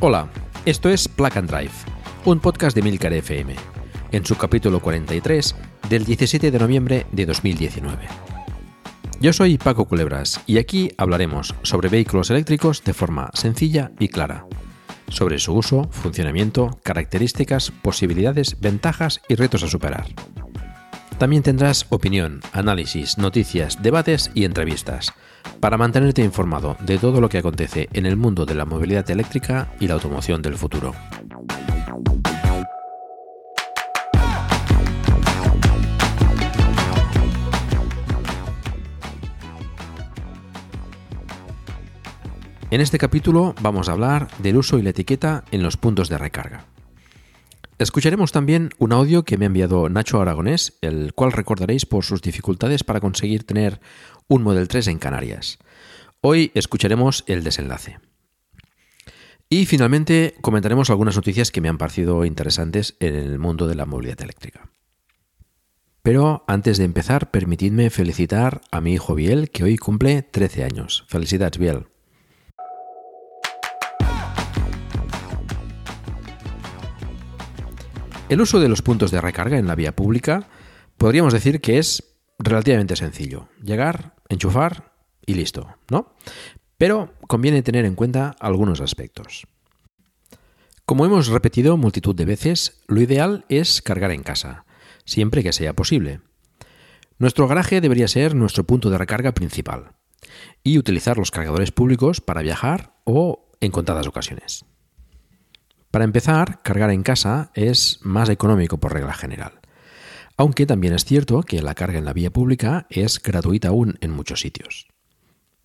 Hola, esto es Plug and Drive, un podcast de Milcar FM, en su capítulo 43 del 17 de noviembre de 2019. Yo soy Paco Culebras y aquí hablaremos sobre vehículos eléctricos de forma sencilla y clara, sobre su uso, funcionamiento, características, posibilidades, ventajas y retos a superar. También tendrás opinión, análisis, noticias, debates y entrevistas para mantenerte informado de todo lo que acontece en el mundo de la movilidad eléctrica y la automoción del futuro. En este capítulo vamos a hablar del uso y la etiqueta en los puntos de recarga. Escucharemos también un audio que me ha enviado Nacho Aragonés, el cual recordaréis por sus dificultades para conseguir tener un Model 3 en Canarias. Hoy escucharemos el desenlace. Y finalmente comentaremos algunas noticias que me han parecido interesantes en el mundo de la movilidad eléctrica. Pero antes de empezar, permitidme felicitar a mi hijo Biel, que hoy cumple 13 años. Felicidades, Biel. El uso de los puntos de recarga en la vía pública podríamos decir que es relativamente sencillo. Llegar, enchufar y listo, ¿no? Pero conviene tener en cuenta algunos aspectos. Como hemos repetido multitud de veces, lo ideal es cargar en casa, siempre que sea posible. Nuestro garaje debería ser nuestro punto de recarga principal y utilizar los cargadores públicos para viajar o en contadas ocasiones. Para empezar, cargar en casa es más económico por regla general, aunque también es cierto que la carga en la vía pública es gratuita aún en muchos sitios.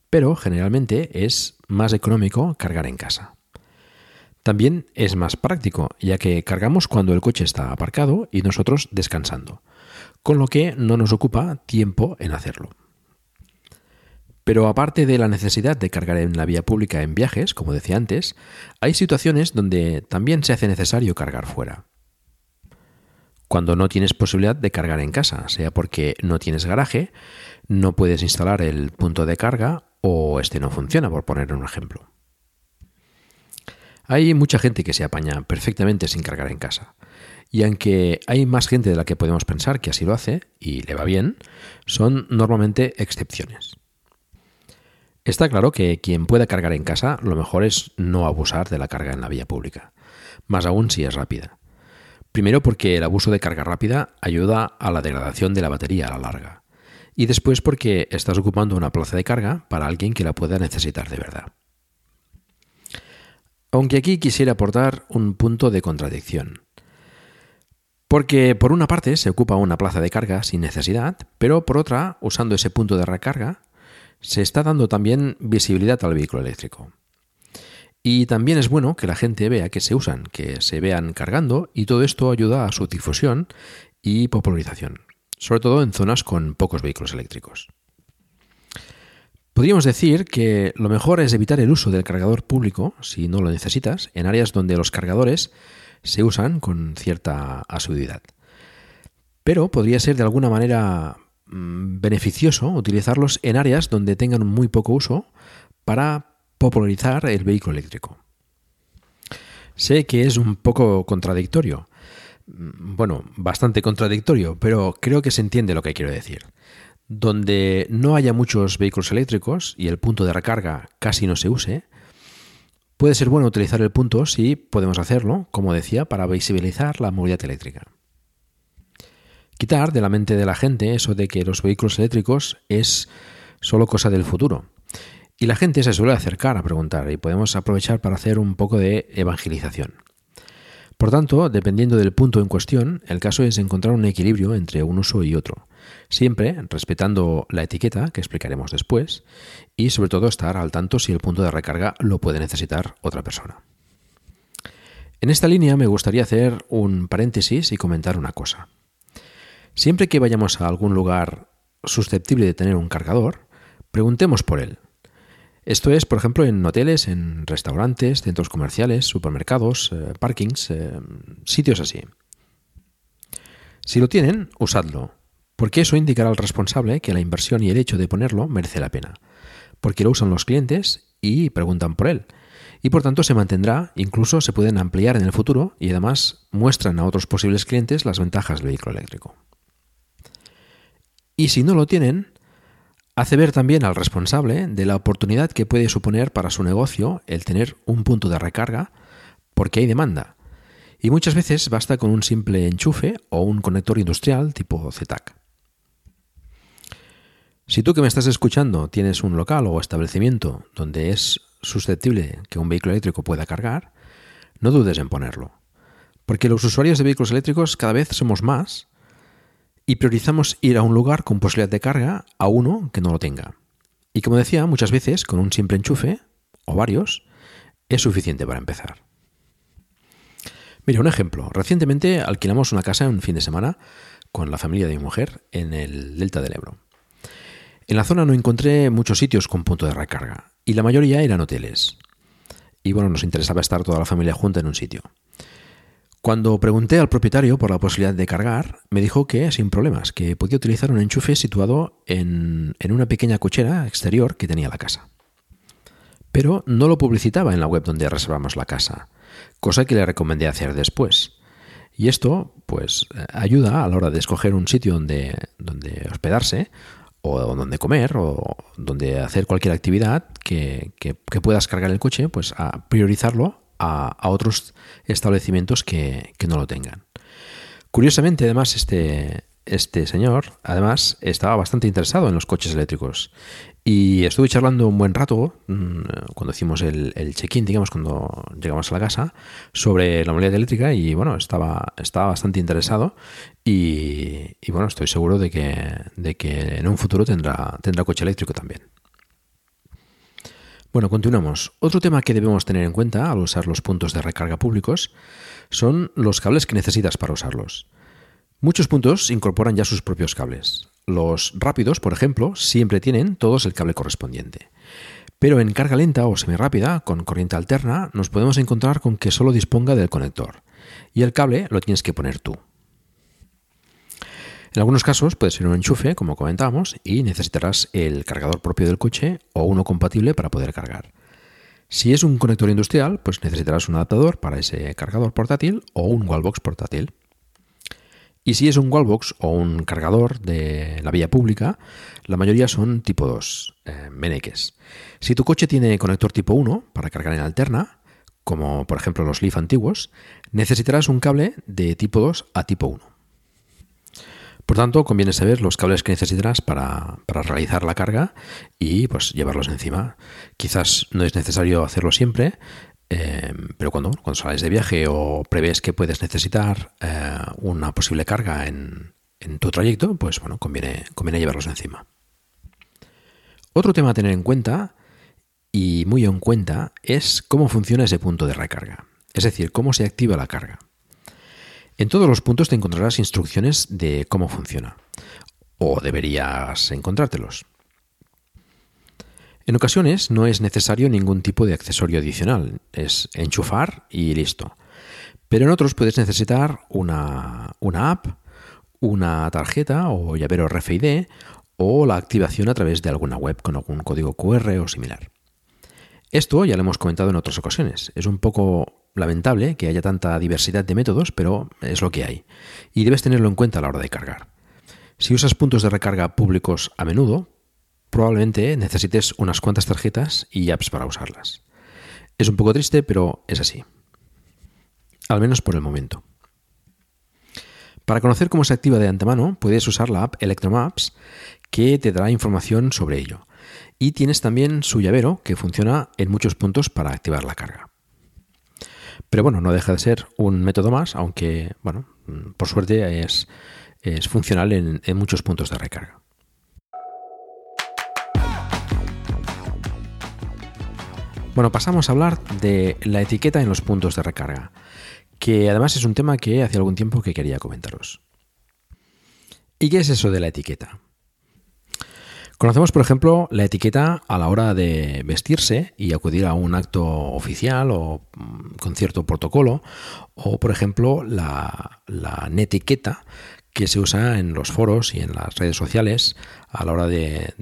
Pero generalmente es más económico cargar en casa. También es más práctico, ya que cargamos cuando el coche está aparcado y nosotros descansando, con lo que no nos ocupa tiempo en hacerlo. Pero aparte de la necesidad de cargar en la vía pública en viajes, como decía antes, hay situaciones donde también se hace necesario cargar fuera. Cuando no tienes posibilidad de cargar en casa, sea porque no tienes garaje, no puedes instalar el punto de carga o este no funciona, por poner un ejemplo. Hay mucha gente que se apaña perfectamente sin cargar en casa. Y aunque hay más gente de la que podemos pensar que así lo hace y le va bien, son normalmente excepciones. Está claro que quien pueda cargar en casa, lo mejor es no abusar de la carga en la vía pública, más aún si es rápida. Primero porque el abuso de carga rápida ayuda a la degradación de la batería a la larga. Y después porque estás ocupando una plaza de carga para alguien que la pueda necesitar de verdad. Aunque aquí quisiera aportar un punto de contradicción. Porque por una parte se ocupa una plaza de carga sin necesidad, pero por otra, usando ese punto de recarga, se está dando también visibilidad al vehículo eléctrico. Y también es bueno que la gente vea que se usan, que se vean cargando y todo esto ayuda a su difusión y popularización, sobre todo en zonas con pocos vehículos eléctricos. Podríamos decir que lo mejor es evitar el uso del cargador público, si no lo necesitas, en áreas donde los cargadores se usan con cierta asiduidad. Pero podría ser de alguna manera Mm, beneficioso utilizarlos en áreas donde tengan muy poco uso para popularizar el vehículo eléctrico. Sé que es un poco contradictorio, mm, bueno, bastante contradictorio, pero creo que se entiende lo que quiero decir. Donde no haya muchos vehículos eléctricos y el punto de recarga casi no se use, puede ser bueno utilizar el punto si podemos hacerlo, como decía, para visibilizar la movilidad eléctrica quitar de la mente de la gente eso de que los vehículos eléctricos es solo cosa del futuro. Y la gente se suele acercar a preguntar y podemos aprovechar para hacer un poco de evangelización. Por tanto, dependiendo del punto en cuestión, el caso es encontrar un equilibrio entre un uso y otro, siempre respetando la etiqueta, que explicaremos después, y sobre todo estar al tanto si el punto de recarga lo puede necesitar otra persona. En esta línea me gustaría hacer un paréntesis y comentar una cosa. Siempre que vayamos a algún lugar susceptible de tener un cargador, preguntemos por él. Esto es, por ejemplo, en hoteles, en restaurantes, centros comerciales, supermercados, eh, parkings, eh, sitios así. Si lo tienen, usadlo, porque eso indicará al responsable que la inversión y el hecho de ponerlo merece la pena, porque lo usan los clientes y preguntan por él, y por tanto se mantendrá, incluso se pueden ampliar en el futuro y además muestran a otros posibles clientes las ventajas del vehículo eléctrico. Y si no lo tienen, hace ver también al responsable de la oportunidad que puede suponer para su negocio el tener un punto de recarga porque hay demanda. Y muchas veces basta con un simple enchufe o un conector industrial tipo ZTAC. Si tú que me estás escuchando tienes un local o establecimiento donde es susceptible que un vehículo eléctrico pueda cargar, no dudes en ponerlo. Porque los usuarios de vehículos eléctricos cada vez somos más y priorizamos ir a un lugar con posibilidad de carga a uno que no lo tenga. Y como decía, muchas veces con un simple enchufe, o varios, es suficiente para empezar. Mira, un ejemplo. Recientemente alquilamos una casa un fin de semana con la familia de mi mujer en el delta del Ebro. En la zona no encontré muchos sitios con punto de recarga y la mayoría eran hoteles. Y bueno, nos interesaba estar toda la familia junta en un sitio. Cuando pregunté al propietario por la posibilidad de cargar, me dijo que sin problemas, que podía utilizar un enchufe situado en, una pequeña cochera exterior que tenía la casa. Pero no lo publicitaba en la web donde reservamos la casa, cosa que le recomendé hacer después. Y esto, pues, ayuda a la hora de escoger un sitio donde, donde hospedarse, o donde comer, o donde hacer cualquier actividad que, que, que puedas cargar el coche, pues a priorizarlo a, otros establecimientos que, no lo tengan. Curiosamente, además, este, este señor, además, estaba bastante interesado en los coches eléctricos. Y estuve charlando un buen rato, mm, cuando hicimos el, check-in, digamos, cuando llegamos a la casa, sobre la movilidad eléctrica y, bueno, estaba, estaba bastante interesado y, y, bueno, estoy seguro de que, de que en un futuro tendrá, tendrá coche eléctrico también. Bueno, continuamos. Otro tema que debemos tener en cuenta al usar los puntos de recarga públicos son los cables que necesitas para usarlos. Muchos puntos incorporan ya sus propios cables. Los rápidos, por ejemplo, siempre tienen todos el cable correspondiente. Pero en carga lenta o semirápida, con corriente alterna, nos podemos encontrar con que solo disponga del conector. Y el cable lo tienes que poner tú. En algunos casos puede ser un enchufe, como comentábamos, y necesitarás el cargador propio del coche o uno compatible para poder cargar. Si es un conector industrial, pues necesitarás un adaptador para ese cargador portátil o un wallbox portátil. Y si es un wallbox o un cargador de la vía pública, la mayoría son tipo 2, eh, meneques. Si tu coche tiene conector tipo 1 para cargar en alterna, como por ejemplo los Leaf antiguos, necesitarás un cable de tipo 2 a tipo 1. Por tanto, conviene saber los cables que necesitarás para, realizar la carga y pues llevarlos encima. Quizás no es necesario hacerlo siempre, eh, pero cuando, cuando sales de viaje o prevés que puedes necesitar eh, una posible carga en, en, tu trayecto, pues bueno, conviene, conviene llevarlos encima. Otro tema a tener en cuenta y muy en cuenta es cómo funciona ese punto de recarga, es decir, cómo se activa la carga. En todos los puntos te encontrarás instrucciones de cómo funciona, o deberías encontrártelos. En ocasiones no es necesario ningún tipo de accesorio adicional, es enchufar y listo. Pero en otros puedes necesitar una, una app, una tarjeta o llavero RFID o la activación a través de alguna web con algún código QR o similar. Esto ya lo hemos comentado en otras ocasiones. Es un poco lamentable que haya tanta diversidad de métodos, pero es lo que hay. Y debes tenerlo en cuenta a la hora de cargar. Si usas puntos de recarga públicos a menudo, probablemente necesites unas cuantas tarjetas y apps para usarlas. Es un poco triste, pero es así. Al menos por el momento. Para conocer cómo se activa de antemano, puedes usar la app Electromaps, que te dará información sobre ello. Y tienes también su llavero que funciona en muchos puntos para activar la carga. Pero bueno, no deja de ser un método más, aunque, bueno, por suerte es, es funcional en, en muchos puntos de recarga. Bueno, pasamos a hablar de la etiqueta en los puntos de recarga, que además es un tema que hace algún tiempo que quería comentaros. ¿Y qué es eso de la etiqueta? Conocemos, por ejemplo, la etiqueta a la hora de vestirse y acudir a un acto oficial o mm, con cierto protocolo, o por ejemplo la, netiqueta que se usa en los foros y en las redes sociales a la hora de,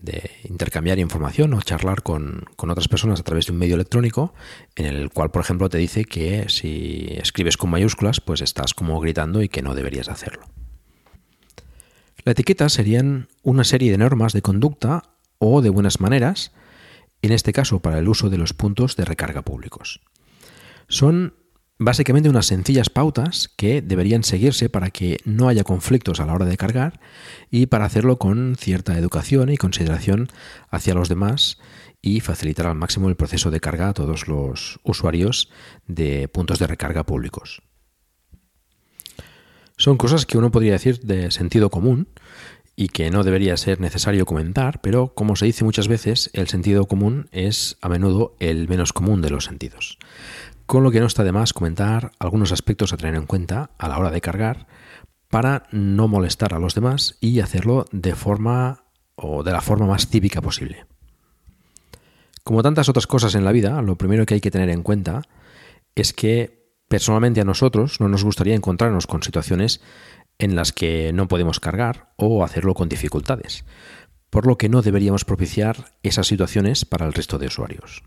intercambiar información o charlar con, otras personas a través de un medio electrónico en el cual, por ejemplo, te dice que si escribes con mayúsculas, pues estás como gritando y que no deberías hacerlo. La etiqueta serían una serie de normas de conducta o de buenas maneras, en este caso para el uso de los puntos de recarga públicos. Son básicamente unas sencillas pautas que deberían seguirse para que no haya conflictos a la hora de cargar y para hacerlo con cierta educación y consideración hacia los demás y facilitar al máximo el proceso de carga a todos los usuarios de puntos de recarga públicos. Son cosas que uno podría decir de sentido común y que no debería ser necesario comentar, pero como se dice muchas veces, el sentido común es a menudo el menos común de los sentidos con lo que no está de más comentar algunos aspectos a tener en cuenta a la hora de cargar para no molestar a los demás y hacerlo de forma o de la forma más típica posible. Como tantas otras cosas en la vida, lo primero que hay que tener en cuenta es que personalmente a nosotros no nos gustaría encontrarnos con situaciones en las que no podemos cargar o hacerlo con dificultades, por lo que no deberíamos propiciar esas situaciones para el resto de usuarios.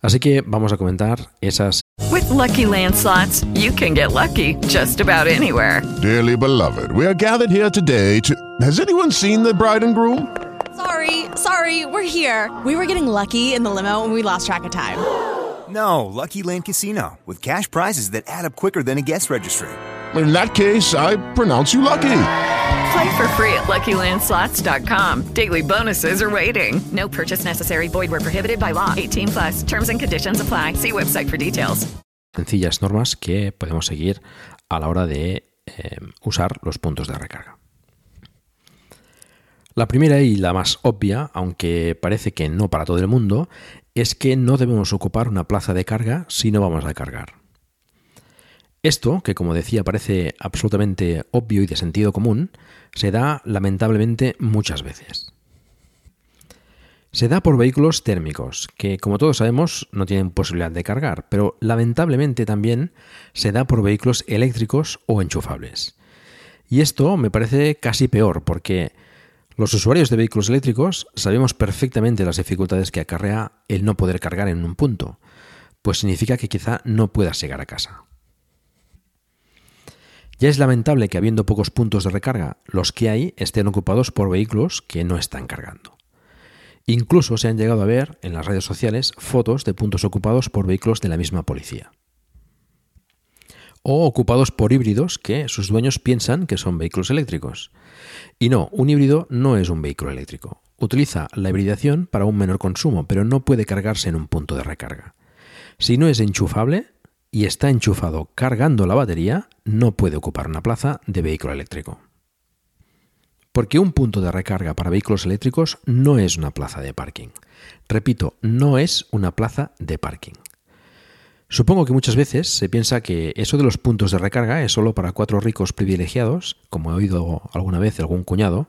Así que vamos a comentar esas. With lucky landslots, you can get lucky just about anywhere. Dearly beloved, we are gathered here today to. Has anyone seen the bride and groom? Sorry, sorry, we're here. We were getting lucky in the limo and we lost track of time. No, Lucky Land Casino, with cash prizes that add up quicker than a guest registry. In that case, I pronounce you lucky. Play for free at LuckyLandSlots.com. Daily bonuses are waiting. No purchase necessary. Void were prohibited by law. 18 plus. Terms and conditions apply. See website for details. Sencillas normas que podemos seguir a la hora de eh, usar los puntos de recarga. La primera y la más obvia, aunque parece que no para todo el mundo, es que no debemos ocupar una plaza de carga si no vamos a cargar. Esto, que como decía parece absolutamente obvio y de sentido común, se da lamentablemente muchas veces. Se da por vehículos térmicos, que como todos sabemos no tienen posibilidad de cargar, pero lamentablemente también se da por vehículos eléctricos o enchufables. Y esto me parece casi peor, porque los usuarios de vehículos eléctricos sabemos perfectamente las dificultades que acarrea el no poder cargar en un punto, pues significa que quizá no puedas llegar a casa. Ya es lamentable que habiendo pocos puntos de recarga, los que hay estén ocupados por vehículos que no están cargando. Incluso se han llegado a ver en las redes sociales fotos de puntos ocupados por vehículos de la misma policía. O ocupados por híbridos que sus dueños piensan que son vehículos eléctricos. Y no, un híbrido no es un vehículo eléctrico. Utiliza la hibridación para un menor consumo, pero no puede cargarse en un punto de recarga. Si no es enchufable, y está enchufado cargando la batería, no puede ocupar una plaza de vehículo eléctrico. Porque un punto de recarga para vehículos eléctricos no es una plaza de parking. Repito, no es una plaza de parking. Supongo que muchas veces se piensa que eso de los puntos de recarga es solo para cuatro ricos privilegiados, como he oído alguna vez algún cuñado,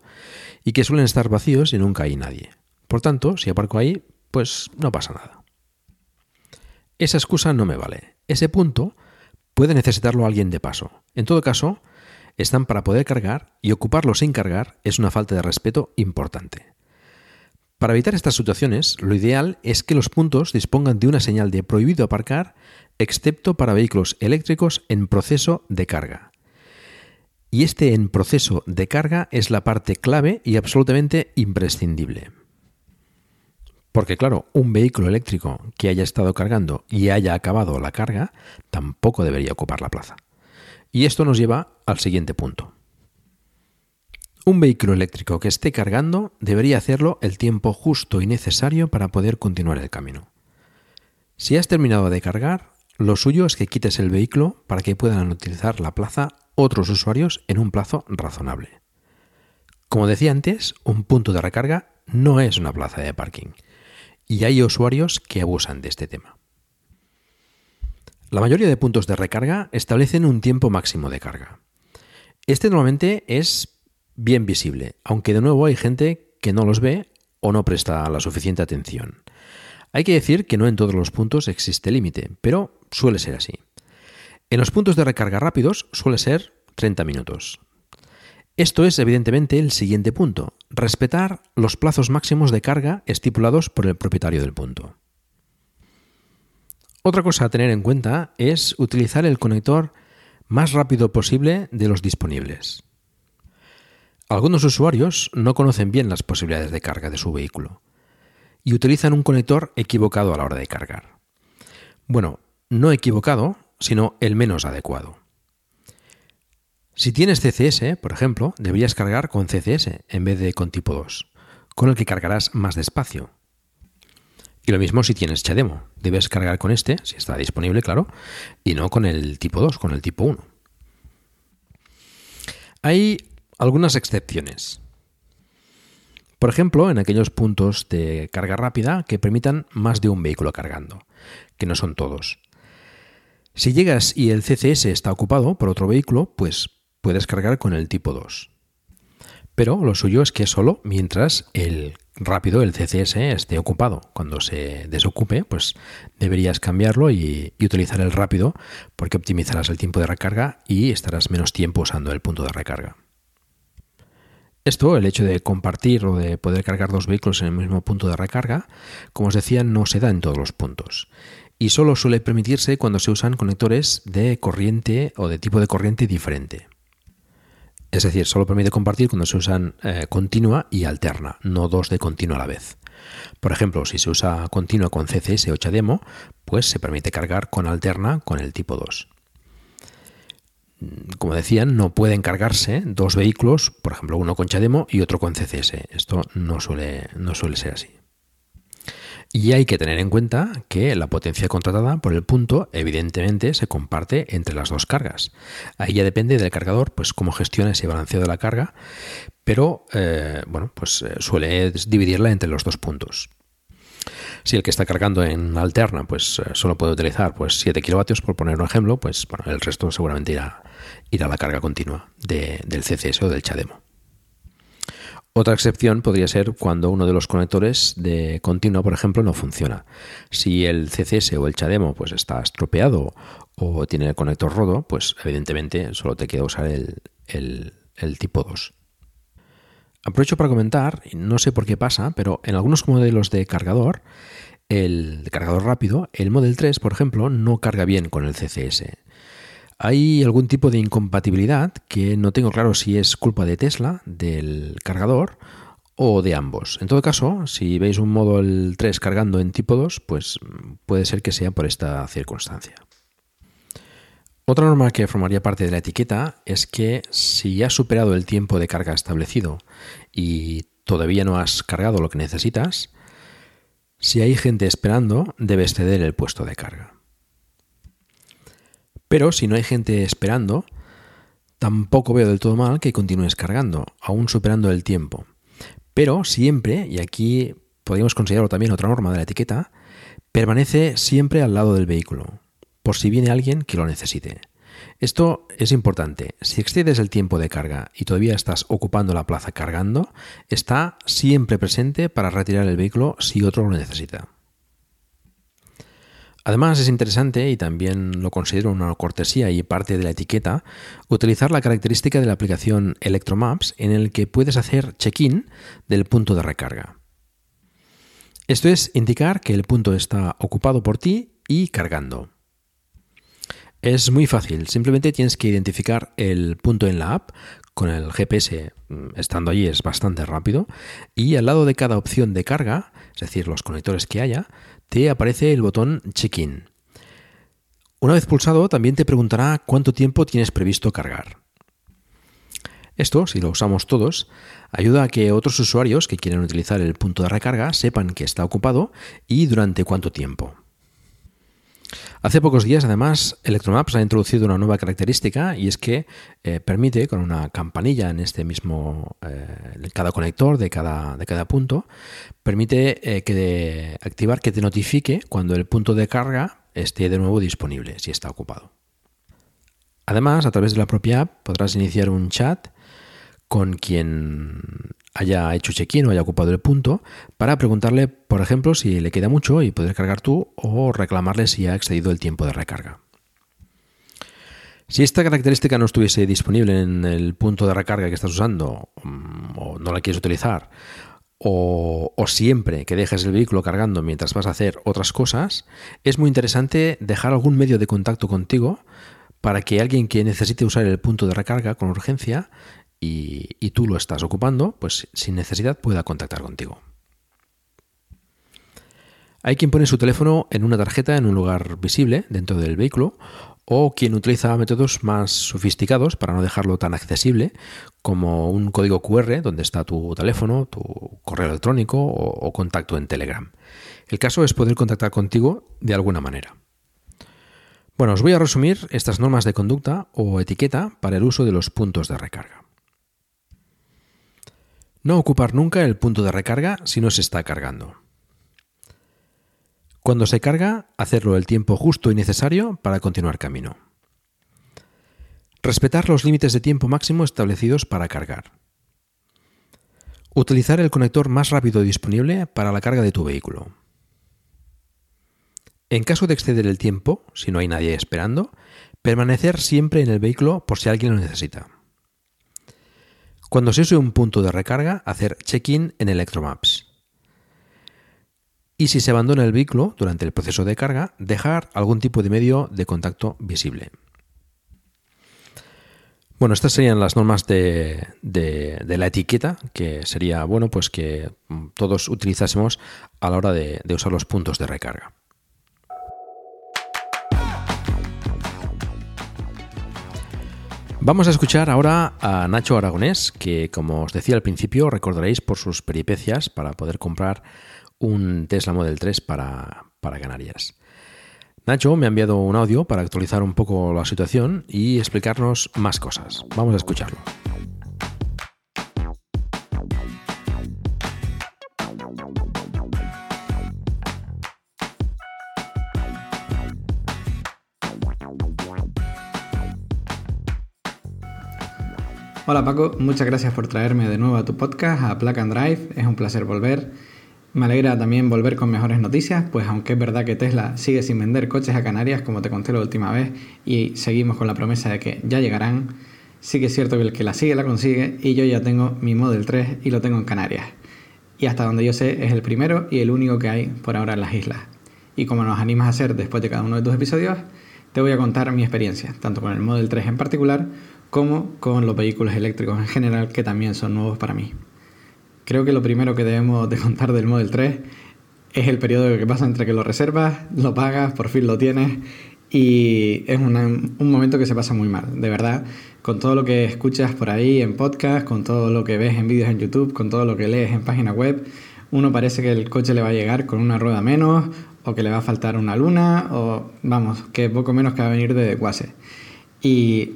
y que suelen estar vacíos y nunca hay nadie. Por tanto, si aparco ahí, pues no pasa nada. Esa excusa no me vale. Ese punto puede necesitarlo alguien de paso. En todo caso, están para poder cargar y ocuparlo sin cargar es una falta de respeto importante. Para evitar estas situaciones, lo ideal es que los puntos dispongan de una señal de prohibido aparcar, excepto para vehículos eléctricos en proceso de carga. Y este en proceso de carga es la parte clave y absolutamente imprescindible. Porque claro, un vehículo eléctrico que haya estado cargando y haya acabado la carga tampoco debería ocupar la plaza. Y esto nos lleva al siguiente punto. Un vehículo eléctrico que esté cargando debería hacerlo el tiempo justo y necesario para poder continuar el camino. Si has terminado de cargar, lo suyo es que quites el vehículo para que puedan utilizar la plaza otros usuarios en un plazo razonable. Como decía antes, un punto de recarga no es una plaza de parking y hay usuarios que abusan de este tema. La mayoría de puntos de recarga establecen un tiempo máximo de carga. Este normalmente es bien visible, aunque de nuevo hay gente que no los ve o no presta la suficiente atención. Hay que decir que no en todos los puntos existe límite, pero suele ser así. En los puntos de recarga rápidos suele ser 30 minutos. Esto es evidentemente el siguiente punto, respetar los plazos máximos de carga estipulados por el propietario del punto. Otra cosa a tener en cuenta es utilizar el conector más rápido posible de los disponibles. Algunos usuarios no conocen bien las posibilidades de carga de su vehículo y utilizan un conector equivocado a la hora de cargar. Bueno, no equivocado, sino el menos adecuado. Si tienes CCS, por ejemplo, deberías cargar con CCS en vez de con tipo 2, con el que cargarás más despacio. Y lo mismo si tienes Chademo, debes cargar con este, si está disponible, claro, y no con el tipo 2, con el tipo 1. Hay algunas excepciones. Por ejemplo, en aquellos puntos de carga rápida que permitan más de un vehículo cargando, que no son todos. Si llegas y el CCS está ocupado por otro vehículo, pues puedes cargar con el tipo 2. Pero lo suyo es que solo mientras el rápido, el CCS, esté ocupado. Cuando se desocupe, pues deberías cambiarlo y, y, utilizar el rápido porque optimizarás el tiempo de recarga y estarás menos tiempo usando el punto de recarga. Esto, el hecho de compartir o de poder cargar dos vehículos en el mismo punto de recarga, como os decía, no se da en todos los puntos. Y solo suele permitirse cuando se usan conectores de corriente o de tipo de corriente diferente. Es decir, solo permite compartir cuando se usan eh, continua y alterna, no dos de continua a la vez. Por ejemplo, si se usa continua con CCS o CHAdeMO, pues se permite cargar con alterna con el tipo 2. Mm, como decían, no pueden cargarse dos vehículos, por ejemplo, uno con CHAdeMO y otro con CCS. Esto no suele, no suele ser así. Y hay que tener en cuenta que la potencia contratada por el punto evidentemente se comparte entre las dos cargas. Ahí ya depende del cargador, pues cómo gestiona ese balanceo de la carga, pero eh, bueno, pues eh, suele dividirla entre los dos puntos. Si el que está cargando en alterna, pues eh, solo puede utilizar pues 7 kilovatios, por poner un ejemplo, pues el resto seguramente irá, irá a la carga continua del CCS o del CHAdeMO. Otra excepción podría ser cuando uno de los conectores de continuo, por ejemplo, no funciona. Si el CCS o el CHAdeMO pues, está estropeado o tiene el conector roto, pues evidentemente solo te queda usar el, el tipo 2. Aprovecho para comentar, no sé por qué pasa, pero en algunos modelos de cargador, el cargador rápido, el Model 3, por ejemplo, no carga bien con el CCS. Hay algún tipo de incompatibilidad que no tengo claro si es culpa de Tesla, del cargador o de ambos. En todo caso, si veis un Model 3 cargando en tipo 2, pues puede ser que sea por esta circunstancia. Otra norma que formaría parte de la etiqueta es que si has superado el tiempo de carga establecido y todavía no has cargado lo que necesitas, si hay gente esperando, debes ceder el puesto de carga. Pero si no hay gente esperando, tampoco veo del todo mal que continúes cargando, aún superando el tiempo. Pero siempre, y aquí podríamos considerarlo también otra norma de la etiqueta, permanece siempre al lado del vehículo, por si viene alguien que lo necesite. Esto es importante. Si excedes el tiempo de carga y todavía estás ocupando la plaza cargando, está siempre presente para retirar el vehículo si otro lo necesita. Además es interesante, y también lo considero una cortesía y parte de la etiqueta, utilizar la característica de la aplicación Electromaps en el que puedes hacer check-in del punto de recarga. Esto es indicar que el punto está ocupado por ti y cargando. Es muy fácil, simplemente tienes que identificar el punto en la app, con el GPS mm, estando allí es bastante rápido, y al lado de cada opción de carga, es decir, los conectores que haya, te aparece el botón Check-in. Una vez pulsado, también te preguntará cuánto tiempo tienes previsto cargar. Esto, si lo usamos todos, ayuda a que otros usuarios que quieren utilizar el punto de recarga sepan que está ocupado y durante cuánto tiempo. Hace pocos días, además, Electromaps ha introducido una nueva característica y es que eh, permite, con una campanilla en este mismo, eh, cada conector de cada, de cada punto, permite eh, que activar que te notifique cuando el punto de carga esté de nuevo disponible, si está ocupado. Además, a través de la propia app podrás iniciar un chat con quien haya hecho check-in o haya ocupado el punto para preguntarle, por ejemplo, si le queda mucho y poder cargar tú o reclamarle si ha excedido el tiempo de recarga. Si esta característica no estuviese disponible en el punto de recarga que estás usando mm, o no la quieres utilizar, o, o, siempre que dejes el vehículo cargando mientras vas a hacer otras cosas, es muy interesante dejar algún medio de contacto contigo para que alguien que necesite usar el punto de recarga con urgencia y, tú lo estás ocupando, pues sin necesidad pueda contactar contigo. Hay quien pone su teléfono en una tarjeta en un lugar visible dentro del vehículo o quien utiliza métodos más sofisticados para no dejarlo tan accesible como un código QR donde está tu teléfono, tu correo electrónico o, contacto en Telegram. El caso es poder contactar contigo de alguna manera. Bueno, os voy a resumir estas normas de conducta o etiqueta para el uso de los puntos de recarga. No ocupar nunca el punto de recarga si no se está cargando. Cuando se carga, hacerlo el tiempo justo y necesario para continuar camino. Respetar los límites de tiempo máximo establecidos para cargar. Utilizar el conector más rápido disponible para la carga de tu vehículo. En caso de exceder el tiempo, si no hay nadie esperando, permanecer siempre en el vehículo por si alguien lo necesita. Cuando se use un punto de recarga, hacer check-in en Electromaps. Y si se abandona el vehículo durante el proceso de carga, dejar algún tipo de medio de contacto visible. Bueno, estas serían las normas de, la etiqueta, que sería bueno pues que todos utilizásemos a la hora de usar los puntos de recarga. Vamos a escuchar ahora a Nacho Aragonés, que como os decía al principio, recordaréis por sus peripecias para poder comprar un Tesla Model 3 para, para Canarias. Nacho me ha enviado un audio para actualizar un poco la situación y explicarnos más cosas. Vamos a escucharlo. Hola Paco, muchas gracias por traerme de nuevo a tu podcast, a Plug and Drive. Es un placer volver. Me alegra también volver con mejores noticias, pues aunque es verdad que Tesla sigue sin vender coches a Canarias, como te conté la última vez, y seguimos con la promesa de que ya llegarán, sí que es cierto que el que la sigue la consigue, y yo ya tengo mi Model 3 y lo tengo en Canarias. Y hasta donde yo sé es el primero y el único que hay por ahora en las islas. Y como nos animas a hacer después de cada uno de tus episodios, te voy a contar mi experiencia, tanto con el Model 3 en particular, como con los vehículos eléctricos en general que también son nuevos para mí. Creo que lo primero que debemos de contar del Model 3 es el periodo que pasa entre que lo reservas, lo pagas, por fin lo tienes y es un momento que se pasa muy mal, de verdad, con todo lo que escuchas por ahí en podcast, con todo lo que ves en vídeos en YouTube, con todo lo que lees en página web, uno parece que el coche le va a llegar con una rueda menos o que le va a faltar una luna o vamos, que poco menos que va a venir de Guase. Y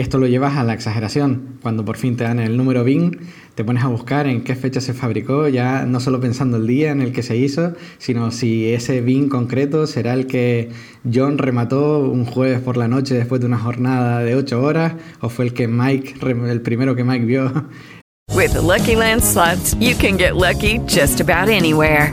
esto lo llevas a la exageración. Cuando por fin te dan el número BIN, te pones a buscar en qué fecha se fabricó, ya no solo pensando el día en el que se hizo, sino si ese BIN concreto será el que John remató un jueves por la noche después de una jornada de 8 horas, o fue el que Mike, el primero que Mike vio. With Lucky Land slots, you can get lucky just about anywhere.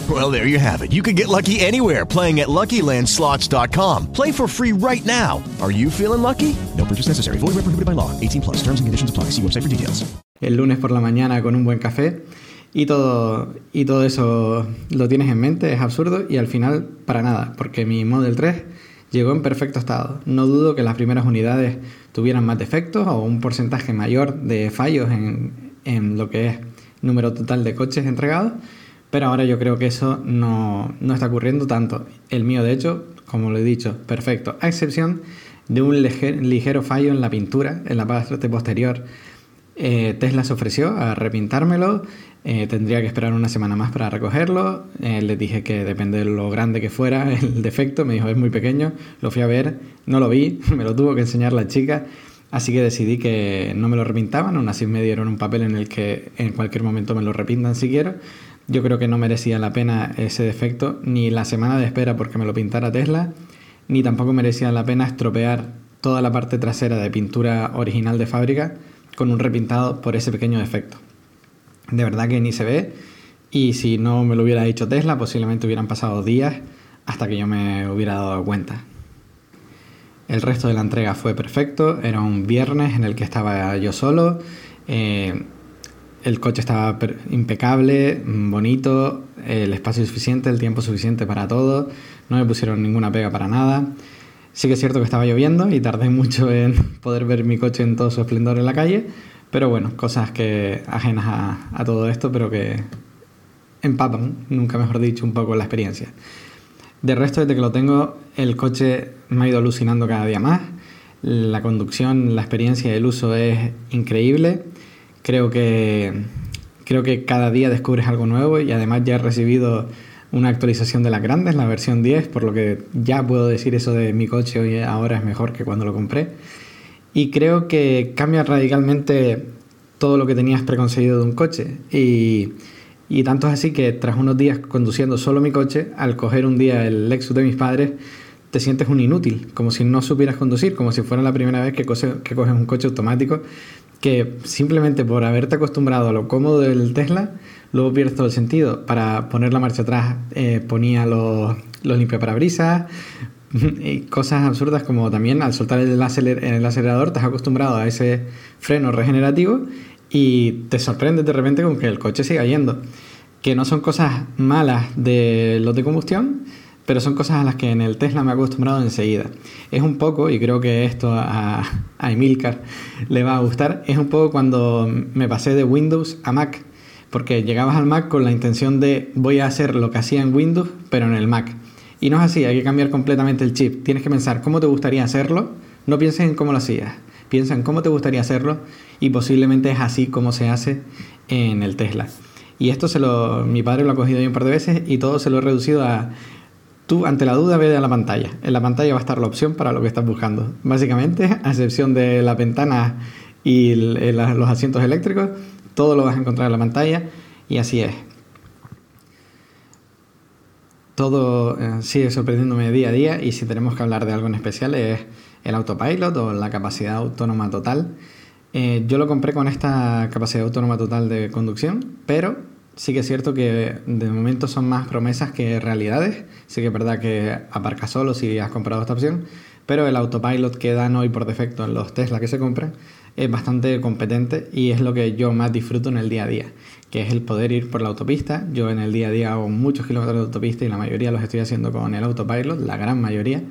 Well, there you have it. You can get lucky anywhere playing at LuckyLandSlots.com. Play for free right now. Are you feeling lucky? No purchase necessary. Void where prohibited by law. 18 plus. Terms and conditions apply. See website for details. El lunes por la mañana con un buen café y todo, y todo eso lo tienes en mente, es absurdo y al final para nada, porque mi Model 3 llegó en perfecto estado. No dudo que las primeras unidades tuvieran más defectos o un porcentaje mayor de fallos en, en lo que es número total de coches entregados, pero ahora yo creo que eso no, no está ocurriendo tanto. El mío, de hecho, como lo he dicho, perfecto, a excepción de un ligero fallo en la pintura, en la parte posterior. Eh, Tesla se ofreció a repintármelo, eh, tendría que esperar una semana más para recogerlo. Eh, le dije que depende de lo grande que fuera el defecto. Me dijo es muy pequeño. Lo fui a ver, no lo vi, me lo tuvo que enseñar la chica. Así que decidí que no me lo repintaban. Aún así me dieron un papel en el que en cualquier momento me lo repintan si quiero. Yo creo que no merecía la pena ese defecto, ni la semana de espera porque me lo pintara Tesla, ni tampoco merecía la pena estropear toda la parte trasera de pintura original de fábrica con un repintado por ese pequeño defecto de verdad que ni se ve. Y si no me lo hubiera dicho Tesla, posiblemente hubieran pasado días hasta que yo me hubiera dado cuenta. El resto de la entrega fue perfecto, era un viernes en el que estaba yo solo, eh, el coche estaba impecable, bonito, el espacio suficiente, el tiempo suficiente para todo, no me pusieron ninguna pega para nada. Sí que es cierto que estaba lloviendo y tardé mucho en poder ver mi coche en todo su esplendor en la calle, pero bueno, cosas que ajenas a, todo esto, pero que empapan, nunca mejor dicho, un poco la experiencia. De resto, desde que lo tengo, el coche me ha ido alucinando cada día más. La conducción, la experiencia y el uso es increíble. Creo que, creo que cada día descubres algo nuevo y además ya he recibido una actualización de las grandes, la versión 10, por lo que ya puedo decir eso de mi coche hoy ahora es mejor que cuando lo compré y creo que cambia radicalmente todo lo que tenías preconcebido de un coche. Y, y, tanto es así que tras unos días conduciendo solo mi coche, al coger un día el Lexus de mis padres, te sientes un inútil, como si no supieras conducir, como si fuera la primera vez que, que coges un coche automático, que simplemente por haberte acostumbrado a lo cómodo del Tesla, luego pierdes todo el sentido. Para poner la marcha atrás eh, ponía los, los limpiaparabrisas, y cosas absurdas como también al soltar el, el acelerador te has acostumbrado a ese freno regenerativo y te sorprendes de repente con que el coche siga yendo. Que no son cosas malas de los de combustión, pero son cosas a las que en el Tesla me he acostumbrado enseguida. Es un poco, y creo que esto a, Emilcar le va a gustar, es un poco cuando me pasé de Windows a Mac, porque llegabas al Mac con la intención de voy a hacer lo que hacía en Windows, pero en el Mac. Y no es así, hay que cambiar completamente el chip. Tienes que pensar cómo te gustaría hacerlo, no pienses en cómo lo hacías, piensa en cómo te gustaría hacerlo y posiblemente es así como se hace en el Tesla. Y esto se lo, mi padre lo ha cogido un par de veces y todo se lo he reducido a tú ante la duda ve a la pantalla. En la pantalla va a estar la opción para lo que estás buscando. Básicamente, a excepción de la ventana y los asientos eléctricos, todo lo vas a encontrar en la pantalla y así es todo eh, sigue sorprendiéndome día a día y si tenemos que hablar de algo en especial es el autopilot o la capacidad autónoma total. Eh, yo lo compré con esta capacidad autónoma total de conducción, pero sí que es cierto que de momento son más promesas que realidades. Sí que es verdad que aparca solo si has comprado esta opción, pero el autopilot que dan hoy por defecto en los Tesla que se compran es bastante competente y es lo que yo más disfruto en el día a día, que es el poder ir por la autopista. Yo en el día a día hago muchos kilómetros de autopista y la mayoría los estoy haciendo con el autopilot, la gran mayoría.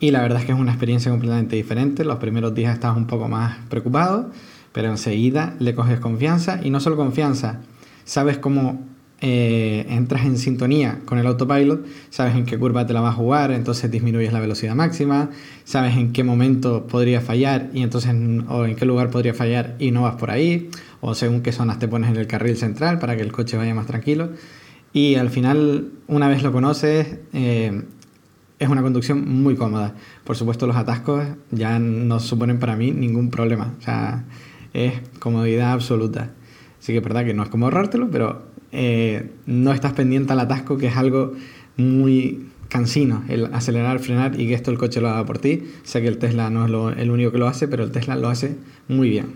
Y la verdad es que es una experiencia completamente diferente. Los primeros días estás un poco más preocupado, pero enseguida le coges confianza y no solo confianza, sabes cómo eh, entras en sintonía con el autopilot, sabes en qué curva te la va a jugar, entonces disminuyes la velocidad máxima, sabes en qué momento podría fallar y entonces o en qué lugar podría fallar y no vas por ahí, o según qué zonas te pones en el carril central para que el coche vaya más tranquilo. Y al final, una vez lo conoces, eh, es una conducción muy cómoda. Por supuesto, los atascos ya no suponen para mí ningún problema. Es comodidad absoluta. Así que es verdad que no es como ahorrártelo, pero eh, no estás pendiente al atasco, que es algo muy cansino el acelerar, frenar y que esto el coche lo haga por ti. Sé que el Tesla no es lo, el único que lo hace, pero el Tesla lo hace muy bien.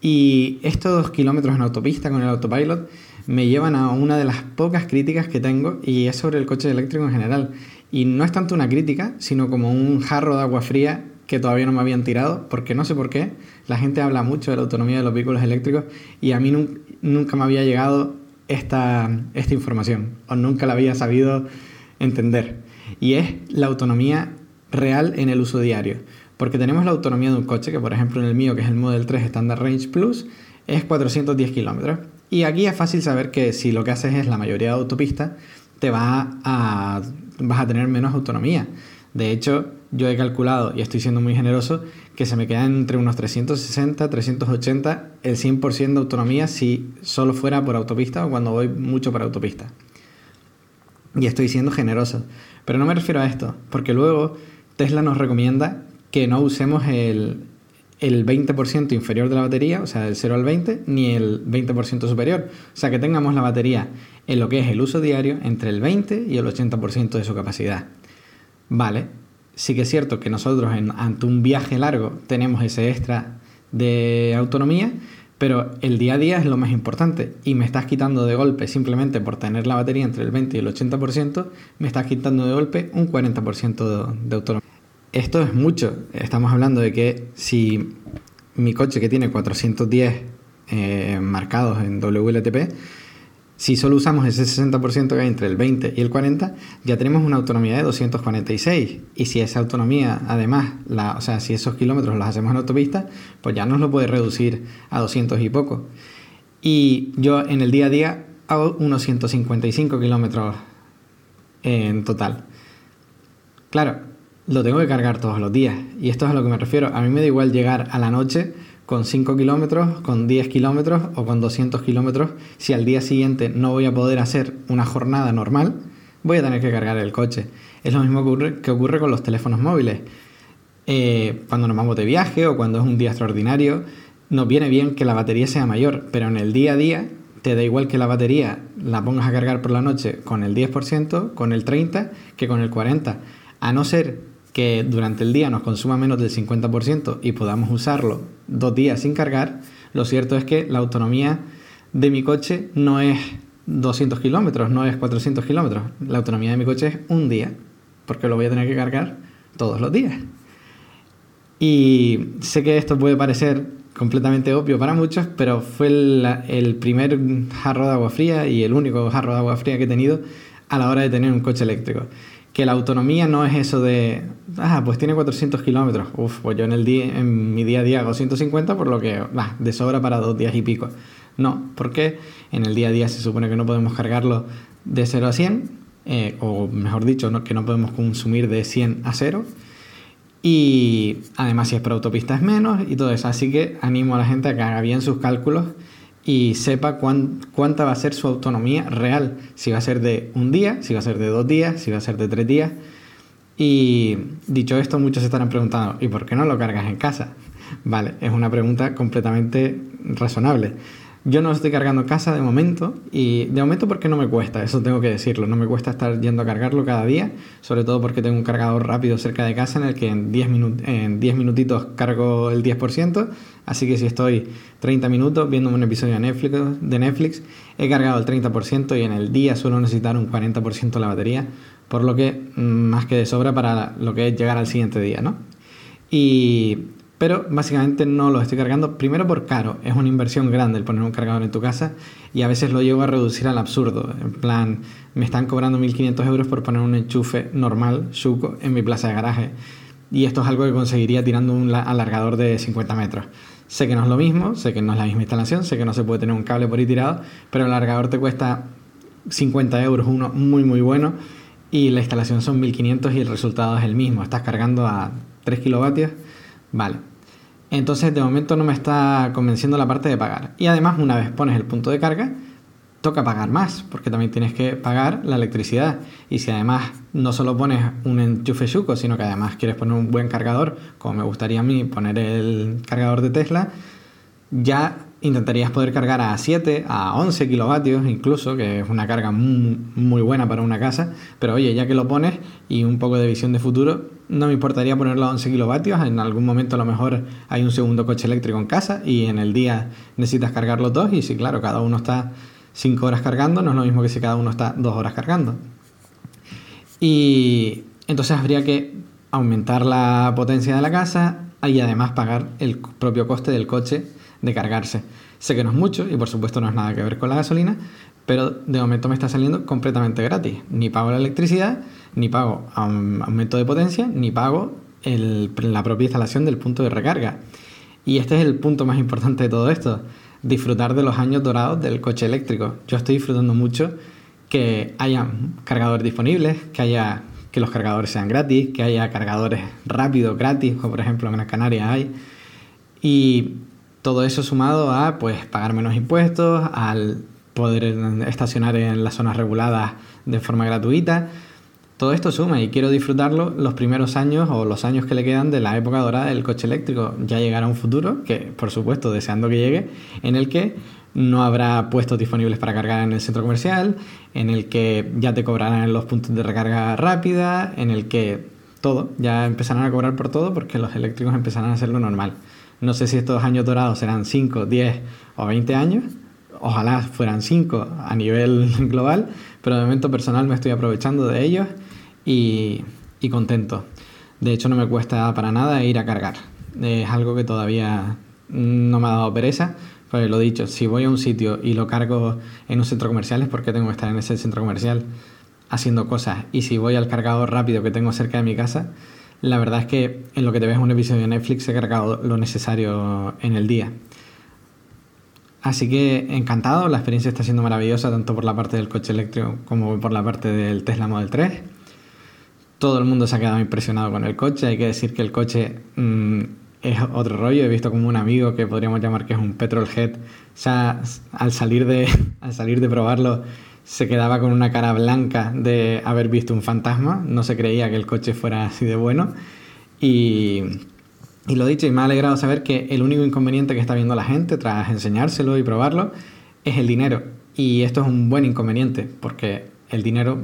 Y estos kilómetros en autopista con el autopilot me llevan a una de las pocas críticas que tengo y es sobre el coche eléctrico en general. Y no es tanto una crítica, sino como un jarro de agua fría que todavía no me habían tirado, porque no sé por qué. La gente habla mucho de la autonomía de los vehículos eléctricos y a mí nunca me había llegado esta, esta información o nunca la había sabido entender. Y es la autonomía real en el uso diario. Porque tenemos la autonomía de un coche, que por ejemplo en el mío, que es el Model 3 Standard Range Plus, es 410 kilómetros. Y aquí es fácil saber que si lo que haces es la mayoría de autopistas, te va a, vas a tener menos autonomía. De hecho, yo he calculado, y estoy siendo muy generoso, que se me queda entre unos 360, 380 el 100% de autonomía si solo fuera por autopista o cuando voy mucho por autopista. Y estoy siendo generoso. Pero no me refiero a esto, porque luego Tesla nos recomienda que no usemos el, el 20% inferior de la batería, o sea, del 0 al 20, ni el 20% superior. O sea, que tengamos la batería en lo que es el uso diario entre el 20 y el 80% de su capacidad. Vale, sí que es cierto que nosotros ante un viaje largo tenemos ese extra de autonomía, pero el día a día es lo más importante y me estás quitando de golpe simplemente por tener la batería entre el 20 y el 80%, me estás quitando de golpe un 40% de autonomía. Esto es mucho. Estamos hablando de que si mi coche que tiene 410 eh, marcados en WLTP, si solo usamos ese 60% que hay entre el 20 y el 40, ya tenemos una autonomía de 246. Y si esa autonomía, además, o sea, si esos kilómetros los hacemos en autopista, pues ya nos lo puede reducir a 200 y poco. Y yo en el día a día hago unos 155 kilómetros en total. Claro, lo tengo que cargar todos los días. Y esto es a lo que me refiero. A mí me da igual llegar a la noche con 5 kilómetros, con 10 kilómetros o con 200 kilómetros. Si al día siguiente no voy a poder hacer una jornada normal, voy a tener que cargar el coche. Es lo mismo que ocurre, con los teléfonos móviles. Eh, cuando nos vamos de viaje o cuando es un día extraordinario, nos viene bien que la batería sea mayor, pero en el día a día te da igual que la batería la pongas a cargar por la noche con el 10%, con el 30%, que con el 40%. A no ser que durante el día nos consuma menos del 50% y podamos usarlo dos días sin cargar, lo cierto es que la autonomía de mi coche no es 200 kilómetros, no es 400 kilómetros. La autonomía de mi coche es un día, porque lo voy a tener que cargar todos los días. Y sé que esto puede parecer completamente obvio para muchos, pero fue el, el, primer jarro de agua fría y el único jarro de agua fría que he tenido a la hora de tener un coche eléctrico que la autonomía no es eso de, ah, pues tiene 400 kilómetros. Uf, pues yo en, el día, en mi día a día hago 150, por lo que, va, de sobra para dos días y pico. No, porque en el día a día se supone que no podemos cargarlo de 0 a 100, eh, o mejor dicho, que no podemos consumir de 100 a 0. Y además, si es por autopista es menos y todo eso. Así que animo a la gente a que haga bien sus cálculos y sepa cuánta va a ser su autonomía real. Si va a ser de un día, si va a ser de dos días, si va a ser de tres días. Y dicho esto, muchos se estarán preguntando, ¿y por qué no lo cargas en casa? Vale, es una pregunta completamente razonable. Yo no estoy cargando casa de momento y de momento porque no me cuesta, eso tengo que decirlo, no me cuesta estar yendo a cargarlo cada día, sobre todo porque tengo un cargador rápido cerca de casa en el que en 10, en 10 minutitos cargo el 10%, así que si estoy 30 minutos viendo un episodio de Netflix, de Netflix he cargado el 30% y en el día suelo necesitar un 40% de la batería, por lo que mm, más que de sobra para lo que es llegar al siguiente día, ¿no? Y pero básicamente no lo estoy cargando, primero por caro, es una inversión grande el poner un cargador en tu casa y a veces lo llevo a reducir al absurdo. En plan, me están cobrando 1.500 euros por poner un enchufe normal, chuco, en mi plaza de garaje. Y esto es algo que conseguiría tirando un alargador de 50 metros. Sé que no es lo mismo, sé que no es la misma instalación, sé que no se puede tener un cable por ahí tirado, pero el alargador te cuesta 50 euros, uno muy muy bueno, y la instalación son 1500 y el resultado es el mismo. Estás cargando a 3 kilovatios Vale. Entonces de momento no me está convenciendo la parte de pagar. Y además una vez pones el punto de carga, toca pagar más, porque también tienes que pagar la electricidad. Y si además no solo pones un enchufe chuco, sino que además quieres poner un buen cargador, como me gustaría a mí poner el cargador de Tesla, ya intentarías poder cargar a 7, a 11 kilovatios incluso, que es una carga muy, buena para una casa, pero oye, ya que lo pones y un poco de visión de futuro, no me importaría ponerlo a 11 kilovatios, en algún momento a lo mejor hay un segundo coche eléctrico en casa y en el día necesitas cargar los dos. Y si claro, cada uno está 5 horas cargando, no es lo mismo que si cada uno está 2 horas cargando. Y entonces habría que aumentar la potencia de la casa y además pagar el propio coste del coche de cargarse. Sé que no es mucho y por supuesto no es nada que ver con la gasolina, pero de momento me está saliendo completamente gratis. Ni pago la electricidad, ni pago aumento de potencia, ni pago la propia instalación del punto de recarga. Y este es el punto más importante de todo esto, disfrutar de los años dorados del coche eléctrico. Yo estoy disfrutando mucho que haya cargadores disponibles, que haya que los cargadores sean gratis, que haya cargadores rápidos gratis, como por ejemplo en las Canarias hay. Y todo eso sumado a pues pagar menos impuestos, al poder estacionar en las zonas reguladas de forma gratuita. Todo esto suma y quiero disfrutarlo los primeros años o los años que le quedan de la época dorada del coche eléctrico. Ya llegará un futuro, que por supuesto deseando que llegue, en el que no habrá puestos disponibles para cargar en el centro comercial, en el que ya te cobrarán los puntos de recarga rápida, en el que todo, ya empezarán a cobrar por todo porque los eléctricos empezarán a hacerlo normal. No sé si estos años dorados serán 5, 10 o 20 años. Ojalá fueran 5 a nivel global, pero de momento personal me estoy aprovechando de ellos y, y contento. De hecho, no me cuesta para nada ir a cargar. Es algo que todavía no me ha dado pereza. Pues lo dicho, si voy a un sitio y lo cargo en un centro comercial es porque tengo que estar en ese centro comercial haciendo cosas. Y si voy al cargador rápido que tengo cerca de mi casa, la verdad es que en lo que te ves un episodio de Netflix he cargado lo necesario en el día. Así que encantado, la experiencia está siendo maravillosa tanto por la parte del coche eléctrico como por la parte del Tesla Model 3. Todo el mundo se ha quedado impresionado con el coche, hay que decir que el coche mm, es otro rollo, he visto como un amigo que podríamos llamar que es un petrolhead, ya al salir de, al salir de probarlo se quedaba con una cara blanca de haber visto un fantasma, no se creía que el coche fuera así de bueno. Y, y lo dicho, y me ha alegrado saber que el único inconveniente que está viendo la gente tras enseñárselo y probarlo es el dinero. Y esto es un buen inconveniente, porque el dinero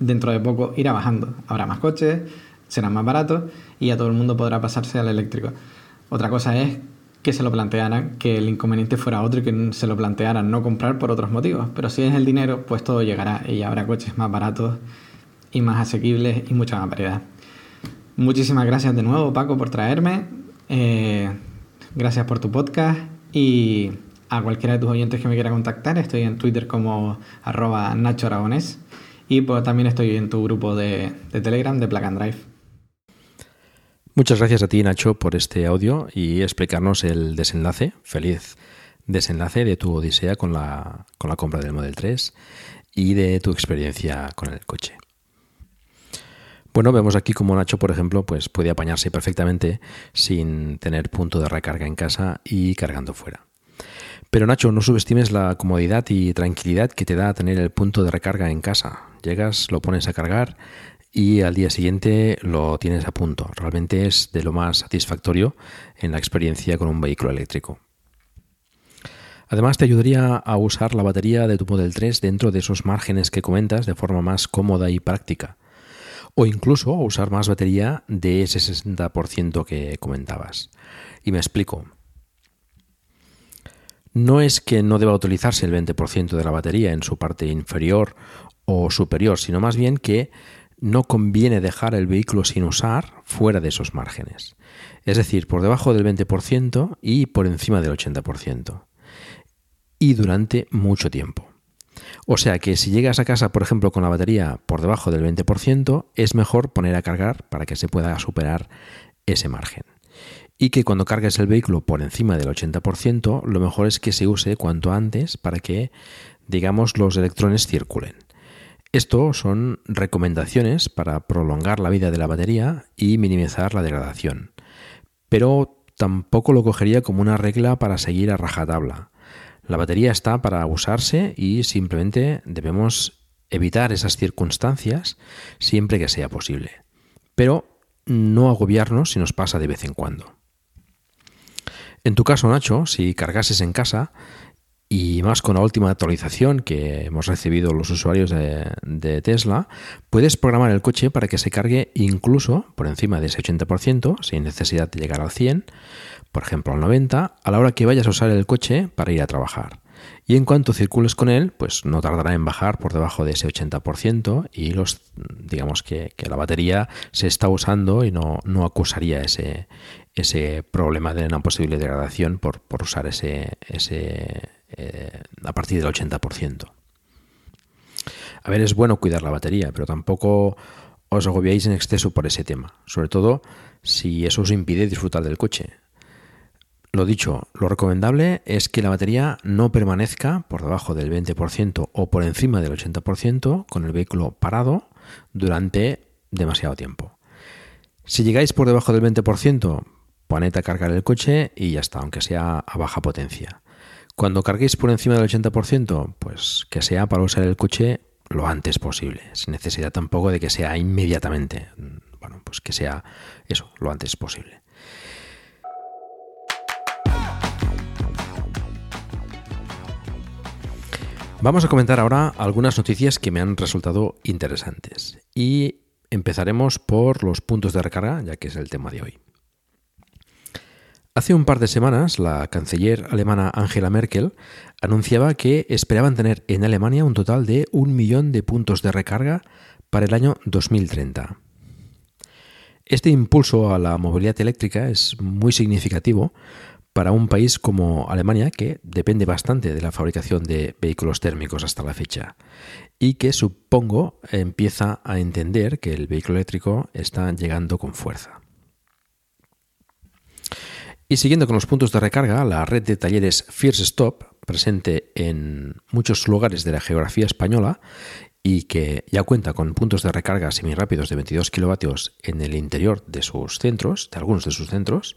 dentro de poco irá bajando. Habrá más coches, serán más baratos y ya todo el mundo podrá pasarse al eléctrico. Otra cosa es que se lo plantearan, que el inconveniente fuera otro y que se lo plantearan no comprar por otros motivos. Pero si es el dinero, pues todo llegará y habrá coches más baratos y más asequibles y mucha más variedad. Muchísimas gracias de nuevo, Paco, por traerme. Eh, gracias por tu podcast y a cualquiera de tus oyentes que me quiera contactar, estoy en Twitter como arroba Nacho Aragonés y pues, también estoy en tu grupo de, de Telegram de Plug and Drive. Muchas gracias a ti, Nacho, por este audio y explicarnos el desenlace, feliz desenlace de tu odisea con la, con la compra del Model 3 y de tu experiencia con el coche. Bueno, vemos aquí como Nacho, por ejemplo, pues puede apañarse perfectamente sin tener punto de recarga en casa y cargando fuera. Pero Nacho, no subestimes la comodidad y tranquilidad que te da tener el punto de recarga en casa. Llegas, lo pones a cargar y al día siguiente lo tienes a punto. Realmente es de lo más satisfactorio en la experiencia con un vehículo eléctrico. Además te ayudaría a usar la batería de tu Model 3 dentro de esos márgenes que comentas de forma más cómoda y práctica. O incluso a usar más batería de ese 60% que comentabas. Y me explico. No es que no deba utilizarse el 20% de la batería en su parte inferior o superior, sino más bien que no conviene dejar el vehículo sin usar fuera de esos márgenes. Es decir, por debajo del 20% y por encima del 80%. Y durante mucho tiempo. O sea que si llegas a casa, por ejemplo, con la batería por debajo del 20%, es mejor poner a cargar para que se pueda superar ese margen. Y que cuando cargues el vehículo por encima del 80%, lo mejor es que se use cuanto antes para que, digamos, los electrones circulen. Esto son recomendaciones para prolongar la vida de la batería y minimizar la degradación. Pero tampoco lo cogería como una regla para seguir a rajatabla. La batería está para usarse y simplemente debemos evitar esas circunstancias siempre que sea posible. Pero no agobiarnos si nos pasa de vez en cuando. En tu caso, Nacho, si cargases en casa, y más con la última actualización que hemos recibido los usuarios de, Tesla, puedes programar el coche para que se cargue incluso por encima de ese 80%, sin necesidad de llegar al 100%, por ejemplo al 90%, a la hora que vayas a usar el coche para ir a trabajar. Y en cuanto circules con él, pues no tardará en bajar por debajo de ese 80% y los, digamos que, la batería se está usando y no, no acusaría ese, ese problema de una posible degradación por, por usar ese, ese eh, a partir del 80%. A ver, es bueno cuidar la batería, pero tampoco os agobiáis en exceso por ese tema, sobre todo si eso os impide disfrutar del coche. Lo dicho, lo recomendable es que la batería no permanezca por debajo del 20% o por encima del 80% con el vehículo parado durante demasiado tiempo. Si llegáis por debajo del 20%, poned a cargar el coche y ya está, aunque sea a baja potencia. Cuando carguéis por encima del 80%, pues que sea para usar el coche lo antes posible, sin necesidad tampoco de que sea inmediatamente. Bueno, pues que sea eso, lo antes posible. Vamos a comentar ahora algunas noticias que me han resultado interesantes y empezaremos por los puntos de recarga, ya que es el tema de hoy. Hace un par de semanas, la canciller alemana Angela Merkel anunciaba que esperaban tener en Alemania un total de un millón de puntos de recarga para el año 2030. Este impulso a la movilidad eléctrica es muy significativo para un país como Alemania, que depende bastante de la fabricación de vehículos térmicos hasta la fecha, y que supongo empieza a entender que el vehículo eléctrico está llegando con fuerza. Y siguiendo con los puntos de recarga, la red de talleres First Stop, presente en muchos lugares de la geografía española y que ya cuenta con puntos de recarga semirápidos de 22 kilovatios en el interior de sus centros, de algunos de sus centros,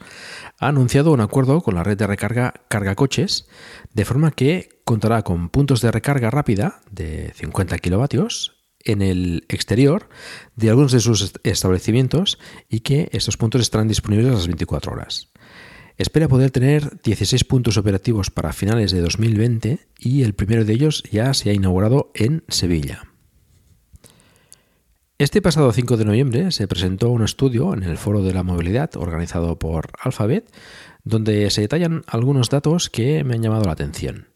ha anunciado un acuerdo con la red de recarga Carga Coches, de forma que contará con puntos de recarga rápida de 50 kilovatios en el exterior de algunos de sus establecimientos y que estos puntos estarán disponibles a las 24 horas. Espera poder tener 16 puntos operativos para finales de 2020 y el primero de ellos ya se ha inaugurado en Sevilla. Este pasado 5 de noviembre se presentó un estudio en el Foro de la Movilidad organizado por Alphabet, donde se detallan algunos datos que me han llamado la atención.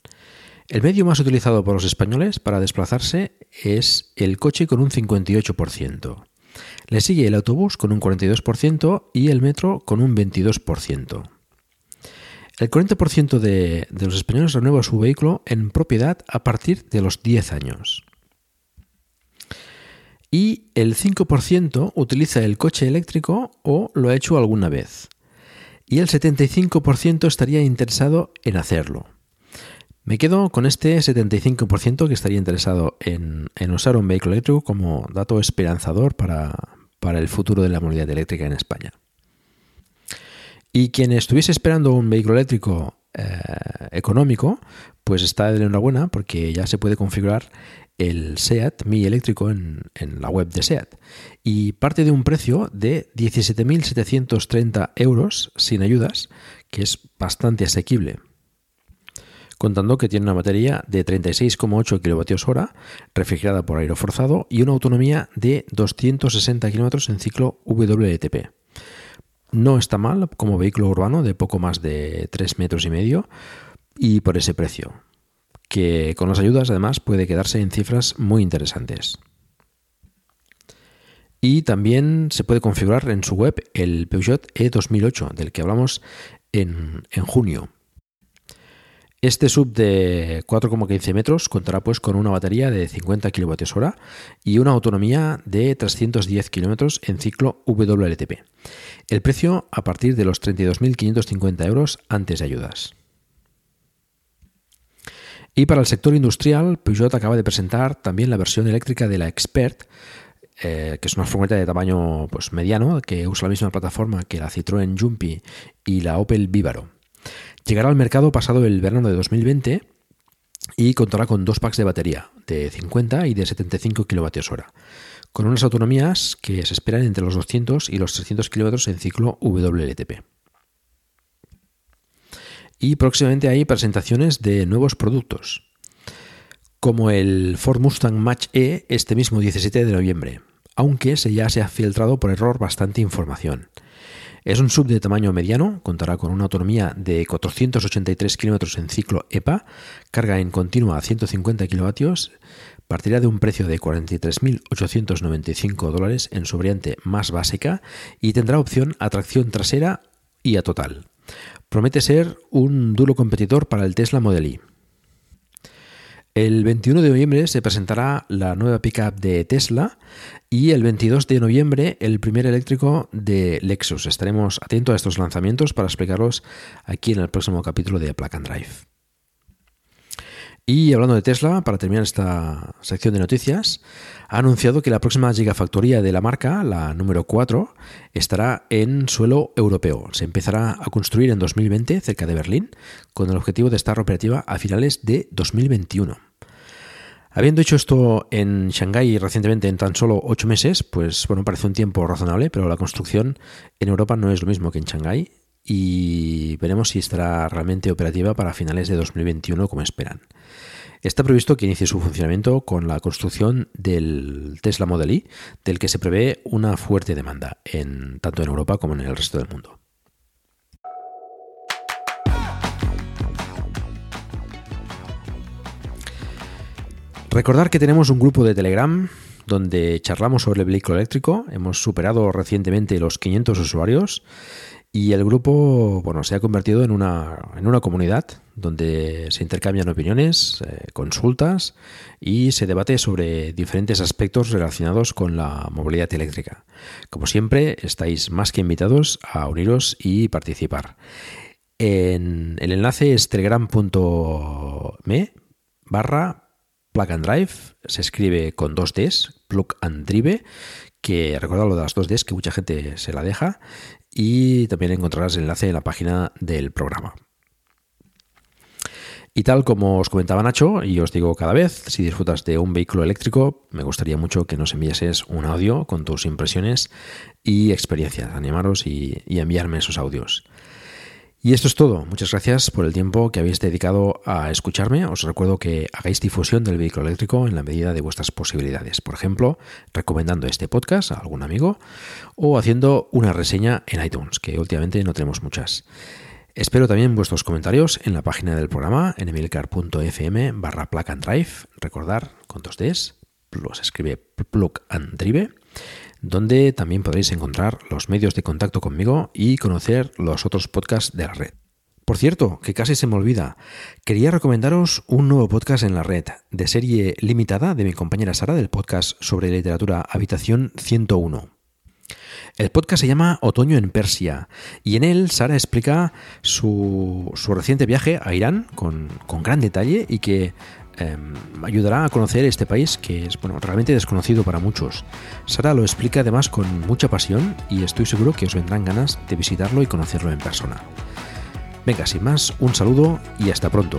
El medio más utilizado por los españoles para desplazarse es el coche con un 58%. Le sigue el autobús con un 42% y el metro con un 22%. El 40% de, los españoles renueva su vehículo en propiedad a partir de los 10 años. Y el 5% utiliza el coche eléctrico o lo ha hecho alguna vez. Y el 75% estaría interesado en hacerlo. Me quedo con este 75% que estaría interesado en, usar un vehículo eléctrico como dato esperanzador para el futuro de la movilidad eléctrica en España. Y quien estuviese esperando un vehículo eléctrico eh, económico, pues está de enhorabuena porque ya se puede configurar el SEAT Mi eléctrico en, la web de SEAT y parte de un precio de 17.730 euros sin ayudas, que es bastante asequible contando que tiene una batería de 36,8 kWh refrigerada por aire forzado y una autonomía de 260 km en ciclo WLTP. No está mal como vehículo urbano de poco más de 3 metros y medio y por ese precio, que con las ayudas además puede quedarse en cifras muy interesantes. Y también se puede configurar en su web el Peugeot E2008, del que hablamos en, en junio. Este sub de 4,15 metros contará pues con una batería de 50 kWh y una autonomía de 310 km en ciclo WLTP. El precio a partir de los 32.550 euros antes de ayudas. Y para el sector industrial, Peugeot acaba de presentar también la versión eléctrica de la Expert, eh, que es una furgoneta de tamaño pues, mediano que usa la misma plataforma que la Citroën Jumpy y la Opel Vivaro. Llegará al mercado pasado el verano de 2020 y contará con dos packs de batería de 50 y de 75 kWh, con unas autonomías que se esperan entre los 200 y los 300 km en ciclo WLTP. y próximamente hay presentaciones de nuevos productos, como el Ford Mustang Match E este mismo 17 de noviembre, aunque se ya se ha filtrado por error bastante información. Es un sub de tamaño mediano, contará con una autonomía de 483 km en ciclo EPA, carga en continua a 150 kW, partirá de un precio de 43.895 dólares en su variante más básica y tendrá opción a tracción trasera y a total. Promete ser un duro competidor para el Tesla Model Y. El 21 de noviembre se presentará la nueva pickup de Tesla y el 22 de noviembre el primer eléctrico de Lexus. Estaremos atentos a estos lanzamientos para explicarlos aquí en el próximo capítulo de Plug and Drive. Y hablando de Tesla, para terminar esta sección de noticias, ha anunciado que la próxima gigafactoría de la marca, la número 4, estará en suelo europeo. Se empezará a construir en 2020 cerca de Berlín, con el objetivo de estar operativa a finales de 2021. Habiendo hecho esto en Shanghái recientemente en tan solo 8 meses, pues bueno, parece un tiempo razonable, pero la construcción en Europa no es lo mismo que en Shanghái y veremos si estará realmente operativa para finales de 2021 como esperan. Está previsto que inicie su funcionamiento con la construcción del Tesla Model Y, del que se prevé una fuerte demanda, en, tanto en Europa como en el resto del mundo. Recordar que tenemos un grupo de Telegram donde charlamos sobre el vehículo eléctrico. Hemos superado recientemente los 500 usuarios y el grupo bueno, se ha convertido en una, en una comunidad donde se intercambian opiniones, eh, consultas y se debate sobre diferentes aspectos relacionados con la movilidad eléctrica. Como siempre, estáis más que invitados a uniros y participar. El enlace es telegram.me barra plug and drive, se escribe con dos Ds, plug and drive, que recordad lo de las dos Ds que mucha gente se la deja, y también encontrarás el enlace en la página del programa. Y tal como os comentaba Nacho, y os digo cada vez, si disfrutas de un vehículo eléctrico, me gustaría mucho que nos enviases un audio con tus impresiones y experiencias, animaros y, y enviarme esos audios. Y esto es todo. Muchas gracias por el tiempo que habéis dedicado a escucharme. Os recuerdo que hagáis difusión del vehículo eléctrico en la medida de vuestras posibilidades. Por ejemplo, recomendando este podcast a algún amigo o haciendo una reseña en iTunes, que últimamente no tenemos muchas. Espero también vuestros comentarios en la página del programa en emilcar.fm barra. Recordar con dos Ds, se escribe plug and drive donde también podréis encontrar los medios de contacto conmigo y conocer los otros podcasts de la red. Por cierto, que casi se me olvida, quería recomendaros un nuevo podcast en la red, de serie limitada de mi compañera Sara del podcast sobre literatura Habitación 101. El podcast se llama Otoño en Persia y en él Sara explica su, reciente viaje a Irán con, con gran detalle y que Em, ayudará a conocer este país que es bueno, realmente desconocido para muchos. Sara lo explica además con mucha pasión y estoy seguro que os vendrán ganas de visitarlo y conocerlo en persona. Venga, sin más, un saludo y hasta pronto.